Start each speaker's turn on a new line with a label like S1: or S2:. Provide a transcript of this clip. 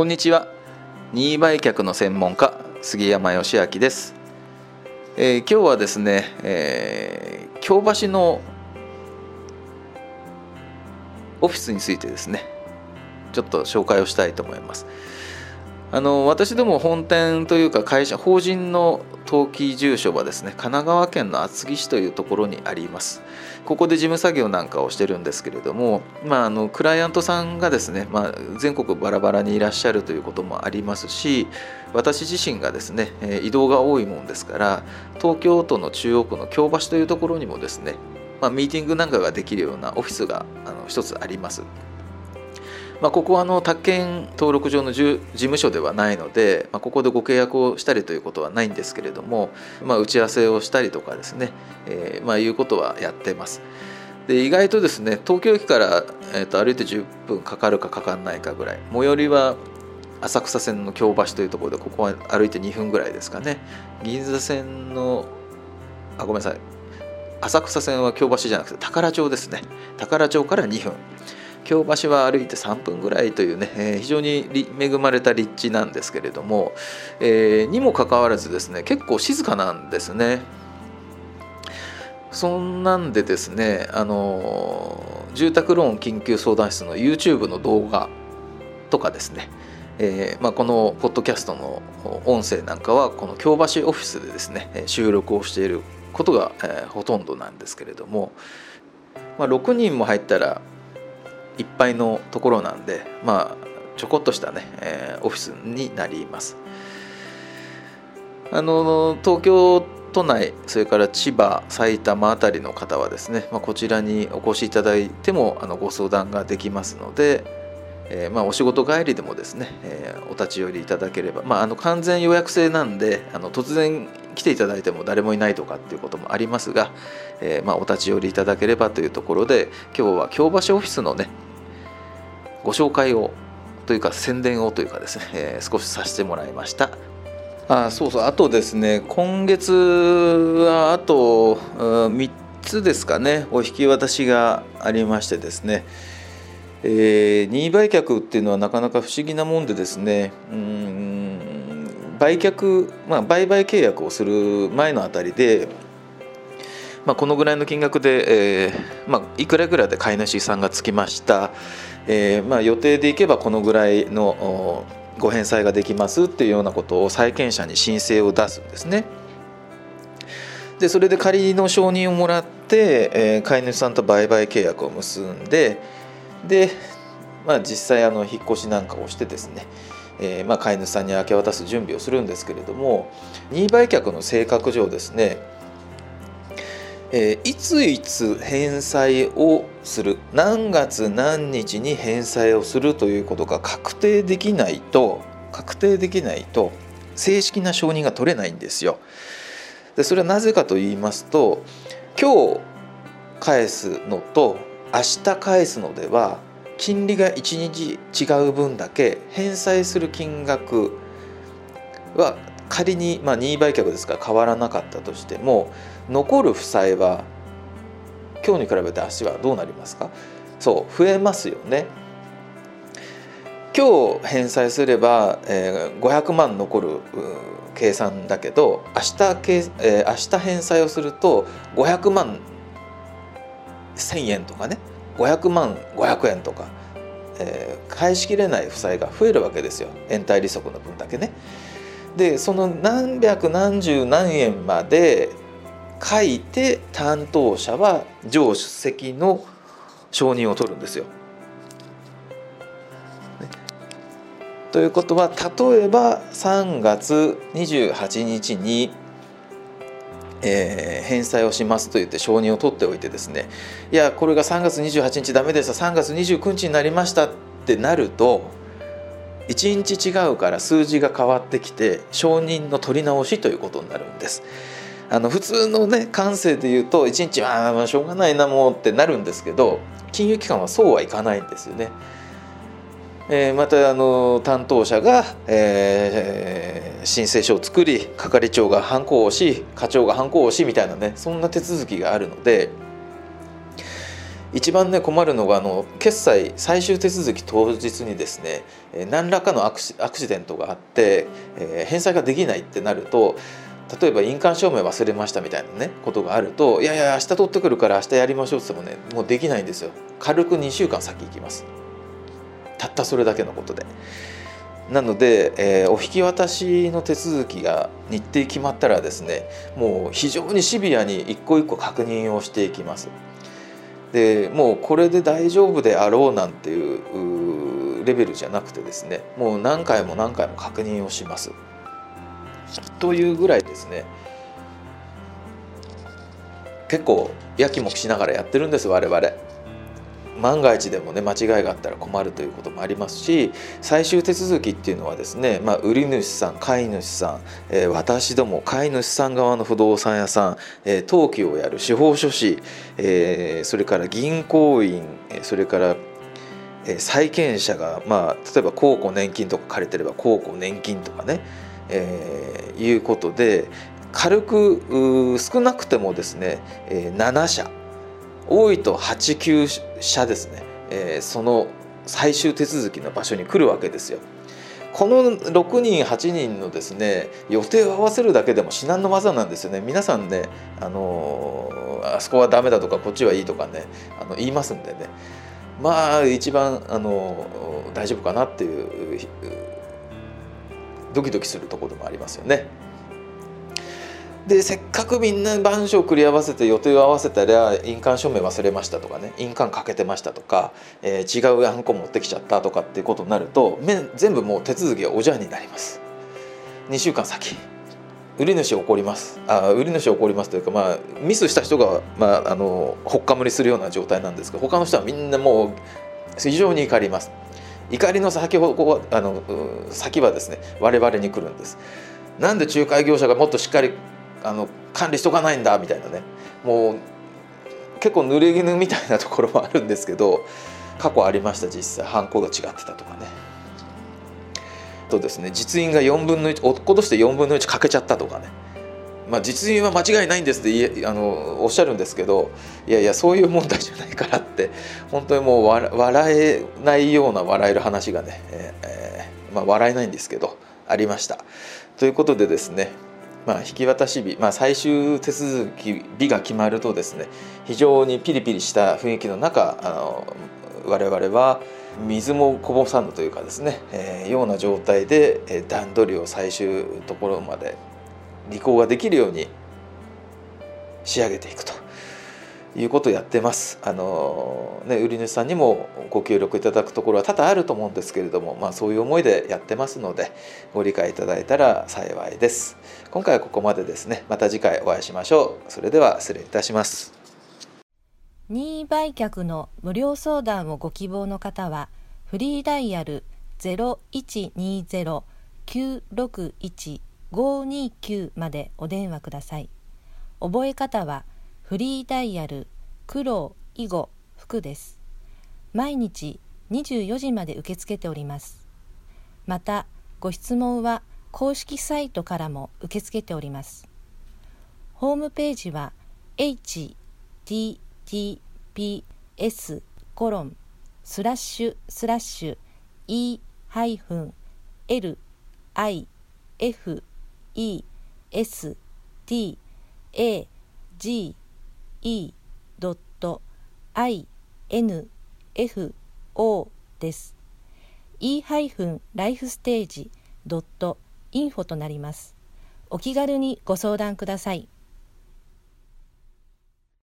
S1: こんにちは。任意売却の専門家杉山義明です、えー、今日はですね、えー、京橋のオフィスについてですねちょっと紹介をしたいと思います。あの私ども本店というか会社法人の登記住所はですね神奈川県の厚木市というところにあります。ここで事務作業なんかをしてるんですけれども、まあ、あのクライアントさんがですね、まあ、全国バラバラにいらっしゃるということもありますし私自身がですね移動が多いもんですから東京都の中央区の京橋というところにもですね、まあ、ミーティングなんかができるようなオフィスがあの一つあります。まあ、ここはあの宅建登録上の事務所ではないので、まあ、ここでご契約をしたりということはないんですけれども、まあ、打ち合わせをしたりとかですね、えー、まあいうことはやってます。で意外とですね東京駅から、えー、と歩いて10分かかるかかかんないかぐらい最寄りは浅草線の京橋というところでここは歩いて2分ぐらいですかね。銀座線のあごめんなさい。浅草線は京橋じゃなくて宝町ですね。宝町から2分。京橋は歩いて3分ぐらいというね、えー、非常に恵まれた立地なんですけれども、えー、にもかかわらずですね結構静かなんですね。そんなんでですね、あの住宅ローン緊急相談室の YouTube の動画とかですね、えーまあ、このポッドキャストの音声なんかはこの京橋オフィスでですね収録をしていることが、えー、ほとんどなんですけれども、まあ、6人も入ったらいっぱいのところなんでまあちょこっとしたね、えー、オフィスになります。あの東京都内それから千葉埼玉辺りの方はですね、まあ、こちらにお越しいただいてもあのご相談ができますので、えー、まあ、お仕事帰りでもですね、えー、お立ち寄りいただければ、まあ、あの完全予約制なんであの突然来ていただいても誰もいないとかっていうこともありますが、えー、まあ、お立ち寄りいただければというところで今日は京橋オフィスのねご紹介をというか宣伝をというかですね、えー、少しさせてもらいました。あそうそう。あとですね今月はあと3つですかねお引き渡しがありましてですね、えー、任意売却っていうのはなかなか不思議なもんでですねうん売却、まあ、売買契約をする前のあたりでまあ、このぐらいの金額で、えーまあ、いくらぐらいで買い主さんがつきました、えーまあ、予定でいけばこのぐらいのご返済ができますっていうようなことを債権者に申請を出すんですね。でそれで仮の承認をもらって、えー、飼い主さんと売買契約を結んでで、まあ、実際あの引っ越しなんかをしてですね、えーまあ、飼い主さんに明け渡す準備をするんですけれども任意売却の性格上ですねえー、いついつ返済をする何月何日に返済をするということが確定できないと確定できないと正式な承認が取れないんですよ。でそれはなぜかと言いますと今日返すのと明日返すのでは金利が1日違う分だけ返済する金額は仮に、まあ、任意売却ですから変わらなかったとしても残る負債は今日に比べて足はどうなりますか？そう増えますよね。今日返済すれば、えー、500万残る計算だけど明日えー、明日返済をすると500万1,000円とかね500万500円とか、えー、返しきれない負債が増えるわけですよ延滞利息の分だけね。でその何百何十何円まで書いて担当者は上主席の承認を取るんですよ。ということは例えば3月28日に、えー、返済をしますと言って承認を取っておいてですね。いやこれが3月28日ダメです3月29日になりましたってなると1日違うから数字が変わってきて承認の取り直しということになるんです。あの普通のね感性で言うと1日はまあしょうがないなもうってなるんですけど金融機関はそうはいかないんですよね。えー、またあの担当者が、えー、申請書を作り係長がハンコを押し課長がハンコを押しみたいなねそんな手続きがあるので一番ね困るのがあの決済最終手続き当日にですね何らかのアクシデントがあって、えー、返済ができないってなると例えば印鑑証明忘れましたみたいなねことがあるといやいや明日取ってくるから明日やりましょうって言ってもねもうできないんですよ。軽く2週間先行きます。たったそれだけのことで。なので、えー、お引き渡しの手続きが日程決まったらですねもう非常にシビアに一個一個確認をしていきます。でもうこれで大丈夫であろうなんていうレベルじゃなくてですねもう何回も何回も確認をしますというぐらいですね結構やきもきしながらやってるんです我々。万が一でもね間違いがあったら困るということもありますし最終手続きっていうのはですね、まあ、売り主さん買い主さん、えー、私ども買い主さん側の不動産屋さん、えー、登記をやる司法書士、えー、それから銀行員それから債権者が、まあ、例えば公庫年金とか借りてれば公庫年金とかね、えー、いうことで軽く少なくてもですね、えー、7社多いと89社ですね、えー、その最終手続きの場所に来るわけですよ。この6人8人のですね予定を合わせるだけでも至難の業なんですよね皆さんねあの、あそこはダメだとかこっちはいいとかねあの言いますんでねまあ一番あの、大丈夫かなっていうドキドキするところでもありますよね。でせっかくみんな板書を繰り合わせて予定を合わせたら印鑑証明忘れましたとかね印鑑かけてましたとか、えー、違うハンコ持ってきちゃったとかっていうことになると全部もう手続きがおじゃんになります。2週間先。売り主怒ります。あ売り主怒りますというか、まあ、ミスした人が、まあ、あのほっかむりするような状態なんですけど他の人はみんなもう非常に怒ります。怒りの先ほあの先はですね我々に来るんです。なんで仲介業者がもっとしっかりあの管理しとかないんだみたいなね。もう結構濡れ衣みたいなところもあるんですけど過去ありました実際。犯行が違ってたとかね。とですね実印が4分の1落っことして4分の1かけちゃったとかね。まあ、実印は間違いないんですってあのおっしゃるんですけどいやいやそういう問題じゃないからって本当にもう笑えないような笑える話がね、えーまあ、笑えないんですけどありました。ということでですねまあ、引き渡し日、まあ、最終手続き日が決まるとですね非常にピリピリした雰囲気の中あの我々は水もこぼさぬというかですね、えー、ような状態で、段取りを最終ところまで履行ができるように仕上げていくと。いうことをやってます。あのね、売り主さんにもご協力いただくところは多々あると思うんですけれども、まあ、そういう思いでやってますのでご理解いただいたら幸いです。今回はここまでですね。また次回お会いしましょう。それでは失礼いたします。
S2: 任意売却の無料相談をご希望の方はフリーダイヤル0120-961-529までお電話ください。覚え方はフリーダイヤル黒囲碁服です。毎日24時まで受け付けております。またご質問は公式サイトからも受け付けております。ホームページは https コロンスラッシュスラッシュ e ハイフン l i f e s t a g e.info です。e-lifestage.info となります。お気軽にご相談ください。